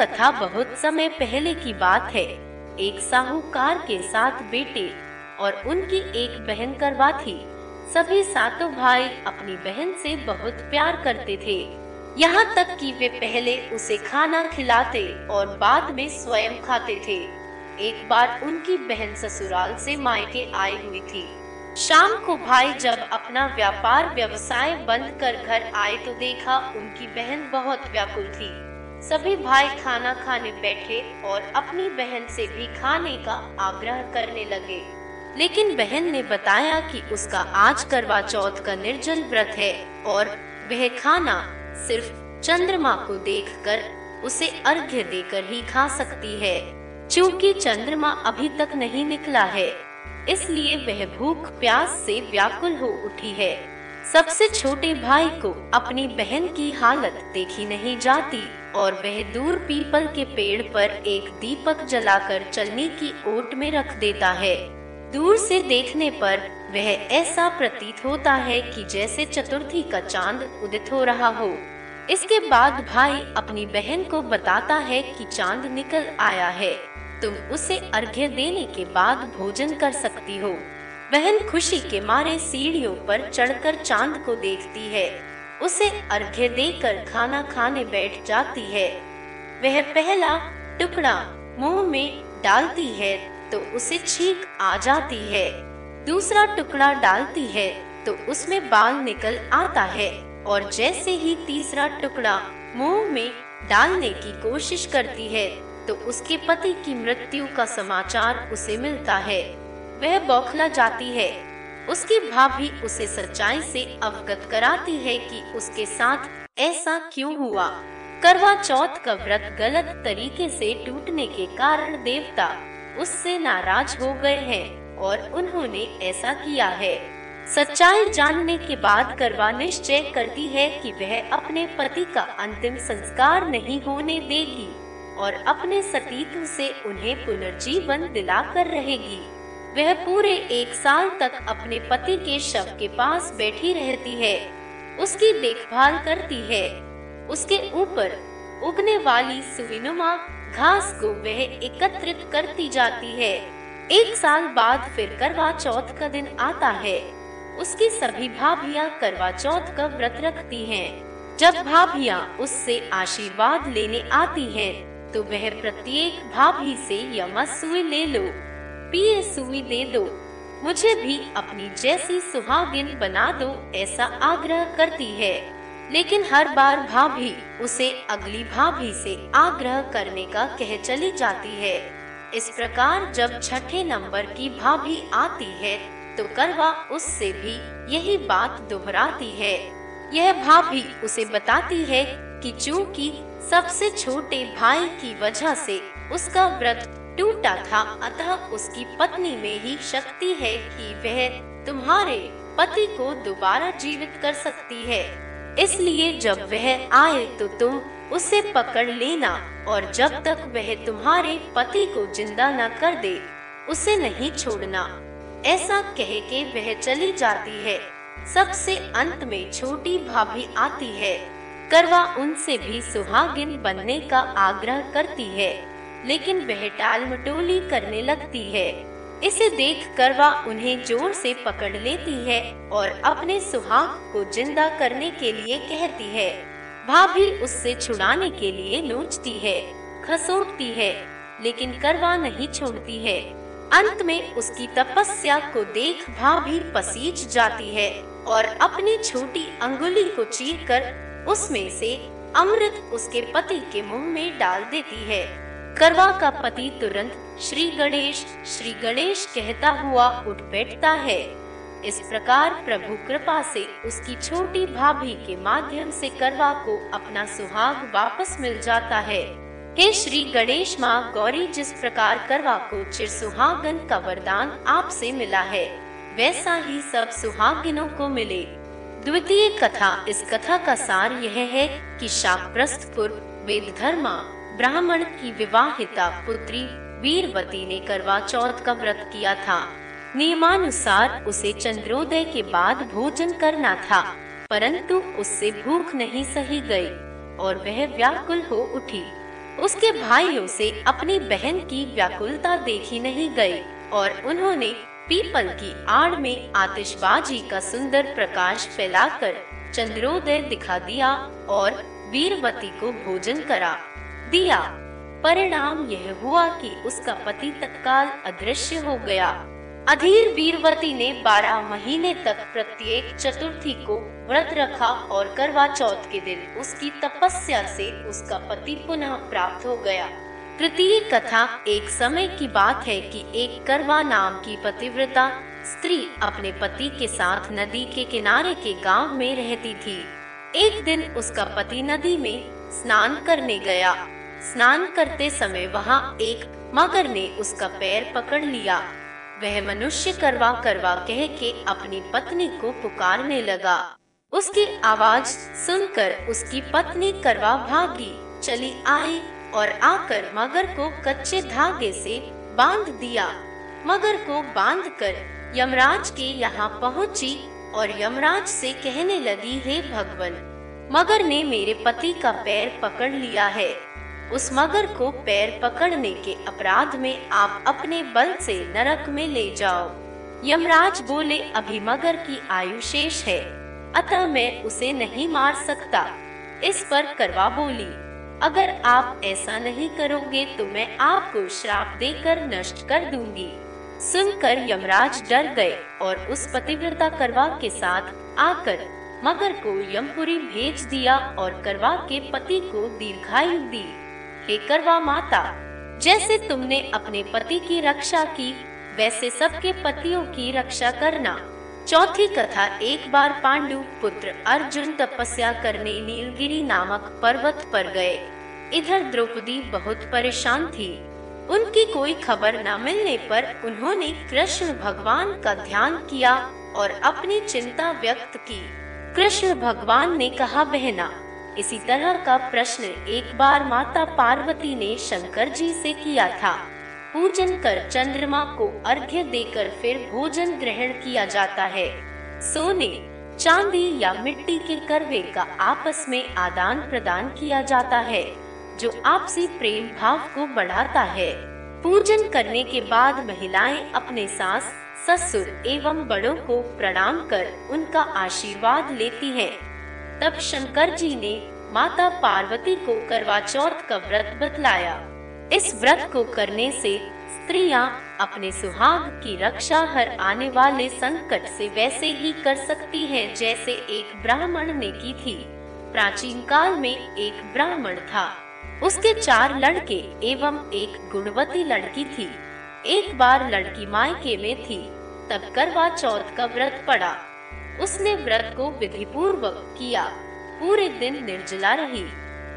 कथा बहुत समय पहले की बात है। एक साहूकार के साथ बेटे और उनकी एक बहन करवा थी सभी सातों भाई अपनी बहन से बहुत प्यार करते थे। यहाँ तक कि वे पहले उसे खाना खिलाते और बाद में स्वयं खाते थे। एक बार उनकी बहन ससुराल से मायके आई हुई थी। शाम को भाई जब अपना व्यापार व्यवसाय बंद कर घर आए तो देखा उनकी बहन बहुत व्याकुल थी। सभी भाई खाना खाने बैठे और अपनी बहन से भी खाने का आग्रह करने लगे। लेकिन बहन ने बताया कि उसका आज करवा चौथ का निर्जल व्रत है और वह खाना सिर्फ़ चंद्रमा को देखकर उसे अर्घ्य देकर ही खा सकती है। चूँकि चंद्रमा अभी तक नहीं निकला है, इसलिए वह भूख प्यास से व्याकुल हो उठी है। सबसे छोटे भाई को अपनी बहन की हालत देखी नहीं जाती और वह दूर पीपल के पेड़ पर एक दीपक जलाकर चलने की ओट में रख देता है। दूर से देखने पर वह ऐसा प्रतीत होता है कि जैसे चतुर्थी का चाँद उदित हो रहा हो। इसके बाद भाई अपनी बहन को बताता है कि चाँद निकल आया है। तुम उसे अर्घ्य देने के बाद भोजन कर सकती हो। बहन खुशी के मारे सीढ़ियों पर चढ़कर चाँद को देखती है। उसे अर्घ्य देकर खाना खाने बैठ जाती है। वह पहला टुकड़ा मुँह में डालती है तो उसे छींक आ जाती है। दूसरा टुकड़ा डालती है तो उसमें बाल निकल आता है। और जैसे ही तीसरा टुकड़ा मुँह में डालने की कोशिश करती है तो उसके पति की मृत्यु का समाचार उसे मिलता है। वह बौखला जाती है। उसकी भाभी उसे सच्चाई से अवगत कराती है कि उसके साथ ऐसा क्यों हुआ। करवा चौथ का व्रत गलत तरीके से टूटने के कारण देवता उससे नाराज़ हो गए हैं और उन्होंने ऐसा किया है। सच्चाई जानने के बाद करवा निश्चय करती है कि वह अपने पति का अंतिम संस्कार नहीं होने देगी और अपने सतीत्व से उन्हें पुनर्जीवन दिलाकर रहेगी। वह पूरे एक साल तक अपने पति के शव के पास बैठी रहती है। उसकी देखभाल करती है। उसके ऊपर उगने वाली सुविनुमा घास को वह एकत्रित करती जाती है। एक साल बाद फिर करवा चौथ का दिन आता है। उसकी सभी भाभियाँ करवा चौथ का व्रत रखती हैं। जब भाभियाँ उससे आशीर्वाद लेने आती हैं, तो वह प्रत्येक भाभी से यमा सुई ले लो। पिए दे दो। मुझे भी अपनी जैसी सुहागिन बना दो ऐसा आग्रह करती है। लेकिन हर बार भाभी उसे अगली भाभी से आग्रह करने का कह चली जाती है। इस प्रकार जब छठे नंबर की भाभी आती है तो करवा उससे भी यही बात दोहराती है। यह भाभी उसे बताती है कि चूँकि सबसे छोटे भाई की वजह से उसका व्रत टूटा था। अतः उसकी पत्नी में ही शक्ति है कि वह तुम्हारे पति को दोबारा जीवित कर सकती है। इसलिए जब वह आए तो तुम उसे पकड़ लेना और जब तक वह तुम्हारे पति को ज़िंदा न कर दे, उसे नहीं छोड़ना। ऐसा कह के वह चली जाती है। सबसे अंत में छोटी भाभी आती है। करवा उनसे भी सुहागिन बनने का आग्रह करती है। लेकिन वह टाल मटोली करने लगती है। इसे देख करवा उन्हें ज़ोर से पकड़ लेती है और अपने सुहाग को ज़िंदा करने के लिए कहती है। भाभी उससे छुड़ाने के लिए नोचती है, खसोटती है, लेकिन करवा नहीं छोड़ती है। अंत में उसकी तपस्या को देख भाभी पसीज जाती है और अपनी छोटी अंगुली को चीर कर उसमें से अमृत उसके पति के मुँह में डाल देती है। करवा का पति तुरंत श्री गणेश श्री गणेश कहता हुआ उठ बैठता है। इस प्रकार प्रभु कृपा से उसकी छोटी भाभी के माध्यम से करवा को अपना सुहाग वापस मिल जाता है। हे श्री गणेश माँ, गौरी, जिस प्रकार करवा को चिर सुहागन का वरदान आपसे मिला है, वैसा ही सब सुहागिनों को मिले। द्वितीय कथा, इस कथा का सार यह है कि शाकप्रस्थपुर वेद धर्मा ब्राह्मण की विवाहिता पुत्री वीरवती ने करवा चौथ का व्रत किया था। नियमानुसार उसे चंद्रोदय के बाद भोजन करना था, परंतु उससे भूख नहीं सही गई और वह व्याकुल हो उठी। उसके भाइयों से अपनी बहन की व्याकुलता देखी नहीं गई और उन्होंने पीपल की आड़ में आतिशबाजी का सुंदर प्रकाश फैलाकर चंद्रोदय दिखा दिया और वीरवती को भोजन करा। दिया। परिणाम यह हुआ कि उसका पति तत्काल अदृश्य हो गया। अधीर वीरवती ने बारह महीने तक प्रत्येक चतुर्थी को व्रत रखा और करवा चौथ के दिन उसकी तपस्या से उसका पति पुनः प्राप्त हो गया। तृतीय कथा एक समय की बात है कि एक करवा नाम की पतिव्रता स्त्री अपने पति के साथ नदी के किनारे के गाँव में रहती थी। एक दिन उसका पति नदी में स्नान करने गया। स्नान करते समय वहाँ एक मगर ने उसका पैर पकड़ लिया। वह मनुष्य करवा करवा कह के अपनी पत्नी को पुकारने लगा। उसकी आवाज़ सुनकर उसकी पत्नी करवा भागी, चली आई और आकर मगर को कच्चे धागे से बाँध दिया। मगर को बांधकर यमराज के यहाँ पहुँची और यमराज से कहने लगी, हे भगवान, मगर ने मेरे पति का पैर पकड़ लिया है। उस मगर को पैर पकड़ने के अपराध में आप अपने बल से नरक में ले जाओ। यमराज बोले, अभी मगर की आयु शेष है, अतः मैं उसे नहीं मार सकता। इस पर करवा बोली, अगर आप ऐसा नहीं करोगे तो मैं आपको श्राप देकर नष्ट कर दूँगी। सुनकर यमराज डर गए और उस पतिव्रता करवा के साथ आकर मगर को यमपुरी भेज दिया और करवा के पति को दीर्घायु दी। हे करवा माता। जैसे तुमने अपने पति की रक्षा की, वैसे सबके पतियों की रक्षा करना। चौथी कथा, एक बार पांडु पुत्र अर्जुन तपस्या करने नीलगिरी नामक पर्वत पर गए। इधर द्रौपदी बहुत परेशान थी। उनकी कोई खबर न मिलने पर उन्होंने कृष्ण भगवान का ध्यान किया और अपनी चिंता व्यक्त की। कृष्ण भगवान ने कहा, बहना इसी तरह का प्रश्न एक बार माता पार्वती ने शंकर जी से किया था। पूजन कर चंद्रमा को अर्घ्य देकर फिर भोजन ग्रहण किया जाता है। सोने, चांदी या मिट्टी के करवे का आपस में आदान प्रदान किया जाता है, जो आपसी प्रेम भाव को बढ़ाता है। पूजन करने के बाद महिलाएँ अपने सास, ससुर एवं बड़ों को प्रणाम कर उनका आशीर्वाद लेती हैं। तब शंकर जी ने माता पार्वती को करवा चौथ का व्रत बतलाया। इस व्रत को करने से स्त्रियाँ अपने सुहाग की रक्षा हर आने वाले संकट से वैसे ही कर सकती हैं जैसे एक ब्राह्मण ने की थी। प्राचीन काल में एक ब्राह्मण था। उसके चार लड़के एवं एक गुणवती लड़की थी। एक बार लड़की मायके में थी, तब करवा चौथ का व्रत पड़ा। उसने व्रत को विधि पूर्वक किया। पूरे दिन निर्जला रही।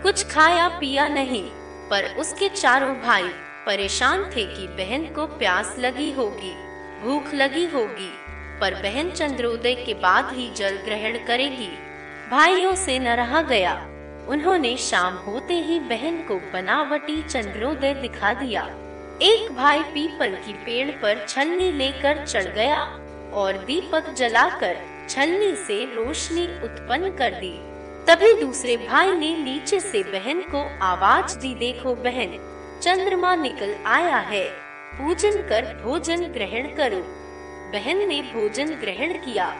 कुछ खाया पिया नहीं, पर उसके चारों भाई परेशान थे कि बहन को प्यास लगी होगी, भूख लगी होगी, पर बहन चंद्रोदय के बाद ही जल ग्रहण करेगी। भाइयों से न रहा गया। उन्होंने शाम होते ही बहन को बनावटी चंद्रोदय दिखा दिया। एक भाई पीपल की पेड़ पर छलनी लेकर चढ़ गया और दीपक जलाकर छलनी से रोशनी उत्पन्न कर दी। तभी दूसरे भाई ने नीचे से बहन को आवाज़ दी, देखो बहन, चंद्रमा निकल आया है। पूजन कर, भोजन ग्रहण करो। बहन ने भोजन ग्रहण किया।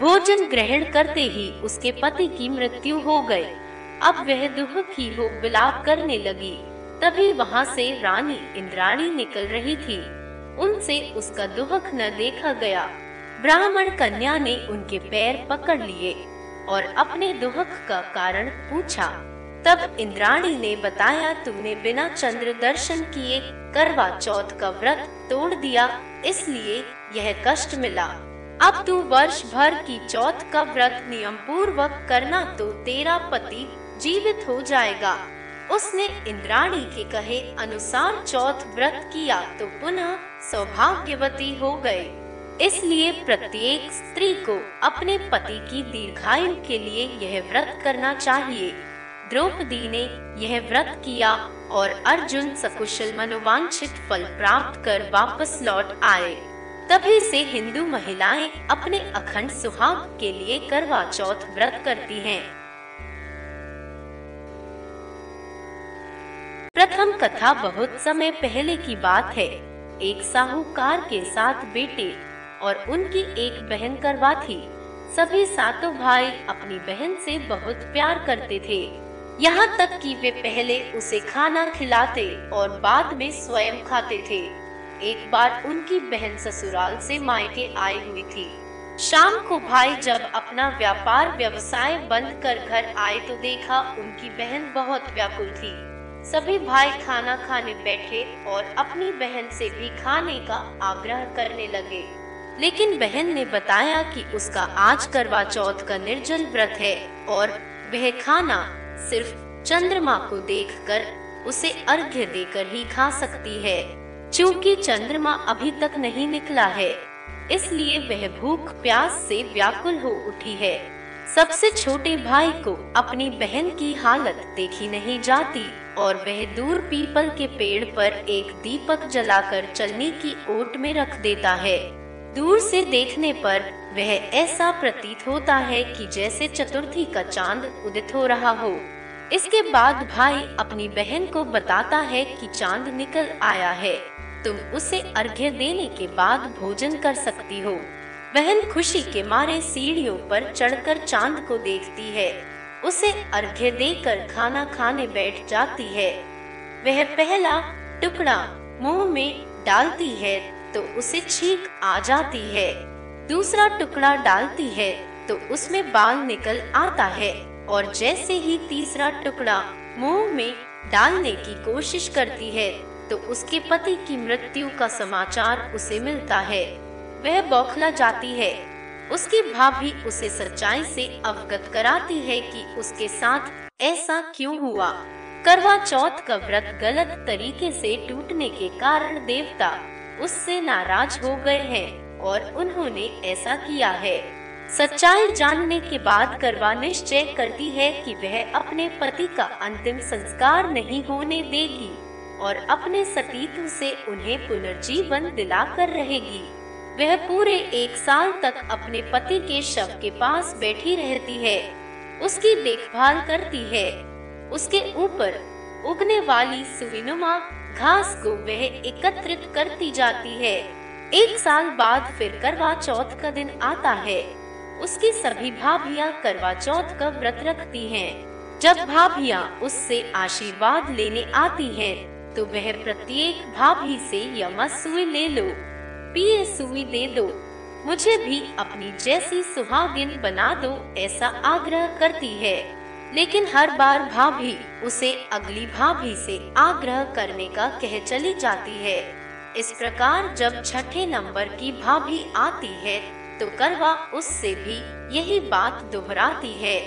भोजन ग्रहण करते ही उसके पति की मृत्यु हो गई। अब वह दुखी हो विलाप करने लगी। तभी वहाँ से रानी, इंद्राणी निकल रही थी। उनसे उसका दुख न देखा गया। ब्राह्मण कन्या ने उनके पैर पकड़ लिए और अपने दुख का कारण पूछा। तब इंद्राणी ने बताया, तुमने बिना चंद्र दर्शन किए करवा चौथ का व्रत तोड़ दिया, इसलिए यह कष्ट मिला। अब तू वर्ष भर की चौथ का व्रत नियम पूर्वक करना तो तेरा पति जीवित हो जाएगा। उसने इंद्राणी के कहे, अनुसार चौथ व्रत किया तो पुनः सौभाग्यवती हो गए। इसलिए प्रत्येक स्त्री को अपने पति की दीर्घायु के लिए यह व्रत करना चाहिए। द्रौपदी ने यह व्रत किया और अर्जुन सकुशल मनोवांछित फल प्राप्त कर वापस लौट आए। तभी से हिंदू महिलाएँ अपने अखंड सुहाग के लिए करवा चौथ व्रत करती हैं। प्रथम कथा बहुत समय पहले की बात है। एक साहूकार के साथ बेटे और उनकी एक बहन करवा थी सभी सातों भाई अपनी बहन से बहुत प्यार करते थे। यहाँ तक कि वे पहले उसे खाना खिलाते और बाद में स्वयं खाते थे। एक बार उनकी बहन ससुराल से मायके आई हुई थी। शाम को भाई जब अपना व्यापार व्यवसाय बंद कर घर आए तो देखा उनकी बहन बहुत व्याकुल थी। सभी भाई खाना खाने बैठे और अपनी बहन से भी खाने का आग्रह करने लगे। लेकिन बहन ने बताया कि उसका आज करवा चौथ का निर्जल व्रत है और वह खाना सिर्फ़ चंद्रमा को देखकर उसे अर्घ्य देकर ही खा सकती है। क्योंकि चंद्रमा अभी तक नहीं निकला है, इसलिए वह भूख प्यास से व्याकुल हो उठी है। सबसे छोटे भाई को अपनी बहन की हालत देखी नहीं जाती और वह दूर पीपल के पेड़ पर एक दीपक जलाकर चलने की ओट में रख देता है। दूर से देखने पर वह ऐसा प्रतीत होता है कि जैसे चतुर्थी का चाँद उदित हो रहा हो। इसके बाद भाई अपनी बहन को बताता है कि चाँद निकल आया है। तुम उसे अर्घ्य देने के बाद भोजन कर सकती हो। बहन खुशी के मारे सीढ़ियों पर चढ़कर चाँद को देखती है। उसे अर्घ्य देकर खाना खाने बैठ जाती है। वह पहला टुकड़ा मुँह में डालती है तो उसे छींक आ जाती है। दूसरा टुकड़ा डालती है तो उसमें बाल निकल आता है और जैसे ही तीसरा टुकड़ा मुँह में डालने की कोशिश करती है तो उसके पति की मृत्यु का समाचार उसे मिलता है। वह बौखला जाती है। उसकी भाभी उसे सच्चाई से अवगत कराती है कि उसके साथ ऐसा क्यों हुआ। करवा चौथ का व्रत गलत तरीके से टूटने के कारण देवता उससे नाराज़ हो गए हैं और उन्होंने ऐसा किया है। सच्चाई जानने के बाद करवा निश्चय करती है कि वह अपने पति का अंतिम संस्कार नहीं होने देगी और अपने सतीत्व से उन्हें पुनर्जीवन दिलाकर रहेगी। वह पूरे एक साल तक अपने पति के शव के पास बैठी रहती है। उसकी देखभाल करती है। उसके ऊपर उगने वाली सुविनुमा घास को वह एकत्रित करती जाती है। एक साल बाद फिर करवा चौथ का दिन आता है। उसकी सभी भाभियाँ करवा चौथ का व्रत रखती हैं। जब भाभियाँ उससे आशीर्वाद लेने आती हैं, तो वह प्रत्येक भाभी से यमा सुई ले लो पिए सुई दे दो मुझे भी अपनी जैसी सुहागिन बना दो ऐसा आग्रह करती है। लेकिन हर बार भाभी उसे अगली भाभी से आग्रह करने का कह चली जाती है। इस प्रकार जब छठे नंबर की भाभी आती है तो करवा उससे भी यही बात दोहराती है।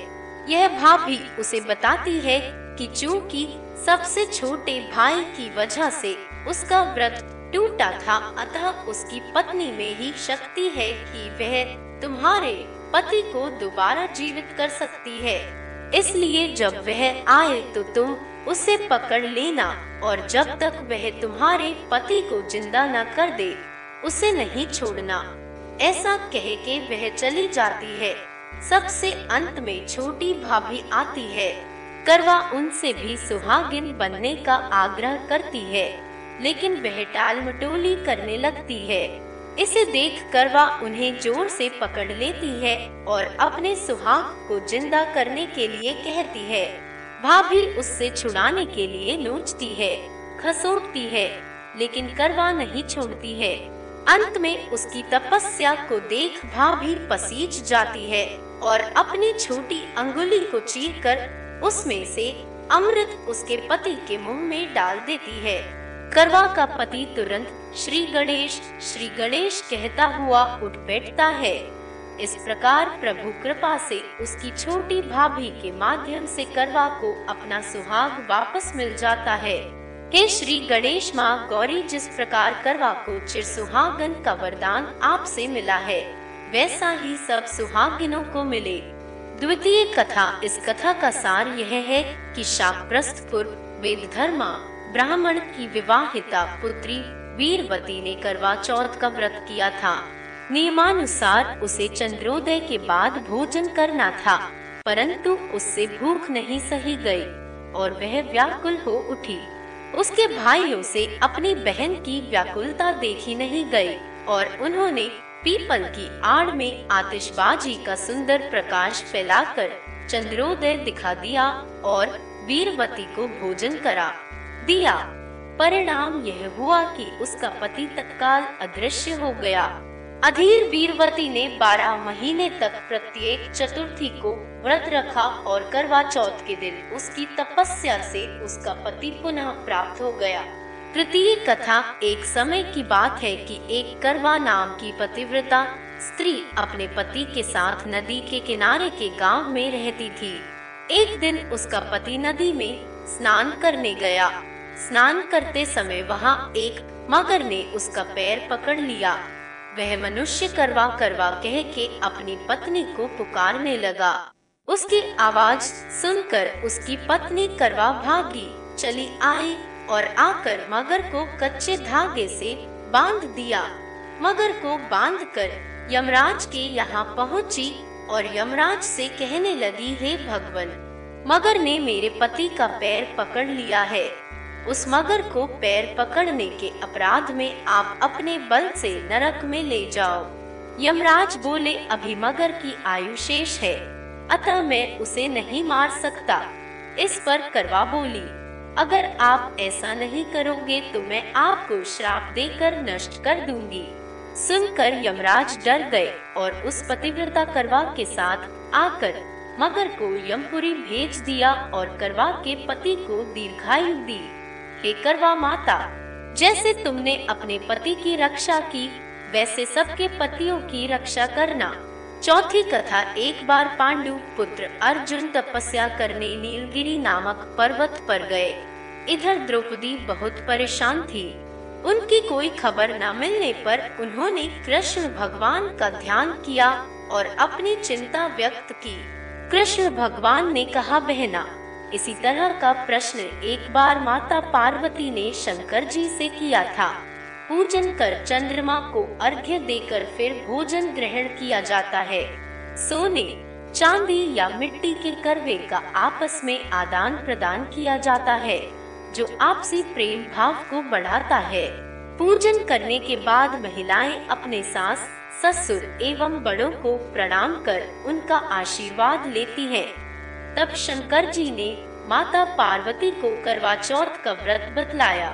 यह भाभी उसे बताती है कि चूँकि सबसे छोटे भाई की वजह से उसका व्रत टूटा था, अतः उसकी पत्नी में ही शक्ति है कि वह तुम्हारे पति को दोबारा जीवित कर सकती है। इसलिए जब वह आए तो तुम उसे पकड़ लेना, और जब तक वह तुम्हारे पति को ज़िंदा न कर दे, उसे नहीं छोड़ना। ऐसा कह के वह चली जाती है। सबसे अंत में छोटी भाभी आती है। करवा उनसे भी सुहागिन बनने का आग्रह करती है, लेकिन वह टाल मटोली करने लगती है। इसे देख कर वह उन्हें ज़ोर से पकड़ लेती है और अपने सुहाग को ज़िंदा करने के लिए कहती है। भाभी उससे छुड़ाने के लिए नोचती है, खसोटती है, लेकिन करवा नहीं छोड़ती है। अंत में उसकी तपस्या को देख भाभी पसीज जाती है और अपनी छोटी अंगुली को चीर कर उसमें से अमृत उसके पति के मुँह में डाल देती है। करवा का पति तुरंत श्री गणेश श्री गणेश कहता हुआ उठ बैठता है। इस प्रकार प्रभु कृपा से उसकी छोटी भाभी के माध्यम से करवा को अपना सुहाग वापस मिल जाता है। हे श्री गणेश माँ, गौरी, जिस प्रकार करवा को चिर सुहागन का वरदान आपसे मिला है, वैसा ही सब सुहागिनों को मिले। द्वितीय कथा, इस कथा का सार यह है कि शाकप्रस्थपुर वेद धर्मा ब्राह्मण की विवाहिता पुत्री वीरवती ने करवा चौथ का व्रत किया था। नियमानुसार उसे चंद्रोदय के बाद भोजन करना था, परंतु उससे भूख नहीं सही गई और वह व्याकुल हो उठी। उसके भाइयों से अपनी बहन की व्याकुलता देखी नहीं गई और उन्होंने पीपल की आड़ में आतिशबाजी का सुंदर प्रकाश फैलाकर चंद्रोदय दिखा दिया और वीरवती को भोजन करा। दिया। परिणाम यह हुआ कि उसका पति तत्काल अदृश्य हो गया। अधीर वीरवती ने बारह महीने तक प्रत्येक चतुर्थी को व्रत रखा और करवा चौथ के दिन उसकी तपस्या से उसका पति पुनः प्राप्त हो गया। तृतीय कथा एक समय की बात है कि एक करवा नाम की पतिव्रता स्त्री अपने पति के साथ नदी के किनारे के गाँव में रहती थी। एक दिन उसका पति नदी में स्नान करने गया। स्नान करते समय वहाँ एक मगर ने उसका पैर पकड़ लिया। वह मनुष्य करवा करवा कह के अपनी पत्नी को पुकारने लगा। उसकी आवाज़ सुनकर उसकी पत्नी करवा भागी, चली आई और आकर मगर को कच्चे धागे से बाँध दिया। मगर को बाँध कर यमराज के यहाँ पहुँची और यमराज से कहने लगी, हे भगवान, मगर ने मेरे पति का पैर पकड़ लिया है। उस मगर को पैर पकड़ने के अपराध में आप अपने बल से नरक में ले जाओ। यमराज बोले, अभी मगर की आयु शेष है, अतः मैं उसे नहीं मार सकता। इस पर करवा बोली, अगर आप ऐसा नहीं करोगे तो मैं आपको श्राप देकर नष्ट कर दूँगी। सुनकर यमराज डर गए और उस पतिव्रता करवा के साथ आकर मगर को यमपुरी भेज दिया और करवा के पति को दीर्घायु दी। हे करवा माता, जैसे तुमने अपने पति की रक्षा की, वैसे सबके पतियों की रक्षा करना। चौथी कथा, एक बार पांडु पुत्र अर्जुन तपस्या करने नीलगिरी नामक पर्वत पर गए। इधर द्रौपदी बहुत परेशान थी। उनकी कोई खबर न मिलने पर उन्होंने कृष्ण भगवान का ध्यान किया और अपनी चिंता व्यक्त की। कृष्ण भगवान ने कहा, बहना इसी तरह का प्रश्न एक बार माता पार्वती ने शंकर जी से किया था। पूजन कर चंद्रमा को अर्घ्य देकर फिर भोजन ग्रहण किया जाता है। सोने, चांदी या मिट्टी के करवे का आपस में आदान प्रदान किया जाता है, जो आपसी प्रेम भाव को बढ़ाता है। पूजन करने के बाद महिलाएँ अपने सास, ससुर एवं बड़ों को प्रणाम कर उनका आशीर्वाद लेती हैं। तब शंकर जी ने माता पार्वती को करवा चौथ का व्रत बतलाया।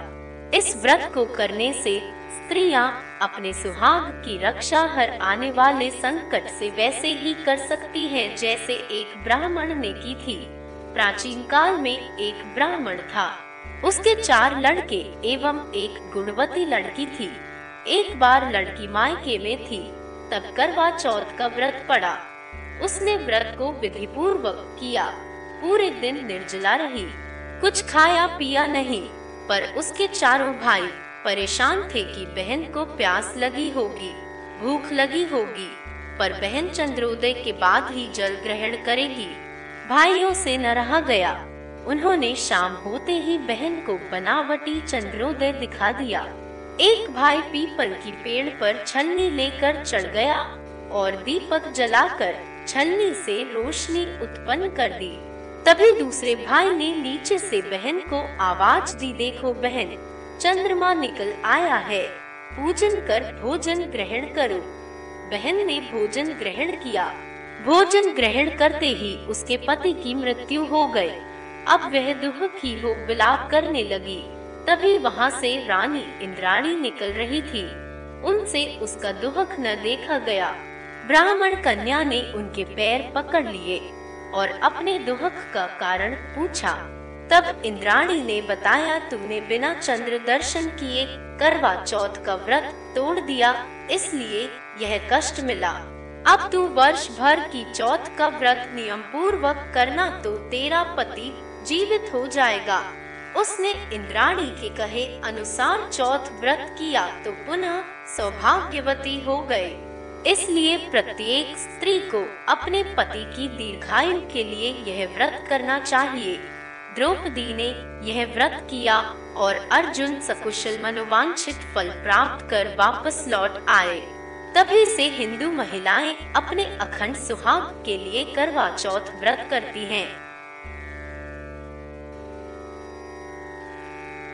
इस व्रत को करने से स्त्रियाँ अपने सुहाग की रक्षा हर आने वाले संकट से वैसे ही कर सकती हैं जैसे एक ब्राह्मण ने की थी। प्राचीन काल में एक ब्राह्मण था। उसके चार लड़के एवं एक गुणवती लड़की थी। एक बार लड़की मायके में थी, तब करवा चौथ का व्रत पड़ा। उसने व्रत को विधि पूर्वक किया। पूरे दिन निर्जला रही। कुछ खाया पिया नहीं, पर उसके चारों भाई परेशान थे कि बहन को प्यास लगी होगी, भूख लगी होगी, पर बहन चंद्रोदय के बाद ही जल ग्रहण करेगी। भाइयों से न रहा गया। उन्होंने शाम होते ही बहन को बनावटी चंद्रोदय दिखा दिया। एक भाई पीपल की पेड़ पर छलनी लेकर चढ़ गया और दीपक जलाकर छलनी से रोशनी उत्पन्न कर दी। तभी दूसरे भाई ने नीचे से बहन को आवाज़ दी, देखो बहन, चंद्रमा निकल आया है। पूजन कर भोजन ग्रहण करो। बहन ने भोजन ग्रहण किया। भोजन ग्रहण करते ही उसके पति की मृत्यु हो गई। अब वह दुख की हो विलाप करने लगी। तभी वहाँ से रानी, इंद्राणी निकल रही थी। उनसे उसका दुख न देखा गया। ब्राह्मण कन्या ने उनके पैर पकड़ लिए और अपने दुख का कारण पूछा। तब इंद्राणी ने बताया, तुमने बिना चंद्र दर्शन किए करवा चौथ का व्रत तोड़ दिया, इसलिए यह कष्ट मिला। अब तू वर्ष भर की चौथ का व्रत नियम पूर्वक करना तो तेरा पति जीवित हो जाएगा। उसने इंद्राणी के कहे अनुसार चौथ व्रत किया तो पुनः सौभाग्यवती हो गए। इसलिए प्रत्येक स्त्री को अपने पति की दीर्घायु के लिए यह व्रत करना चाहिए द्रौपदी ने यह व्रत किया और अर्जुन सकुशल मनोवांछित फल प्राप्त कर वापस लौट आए तभी से हिंदू महिलाएँ अपने अखंड सुहाग के लिए करवा चौथ व्रत करती हैं।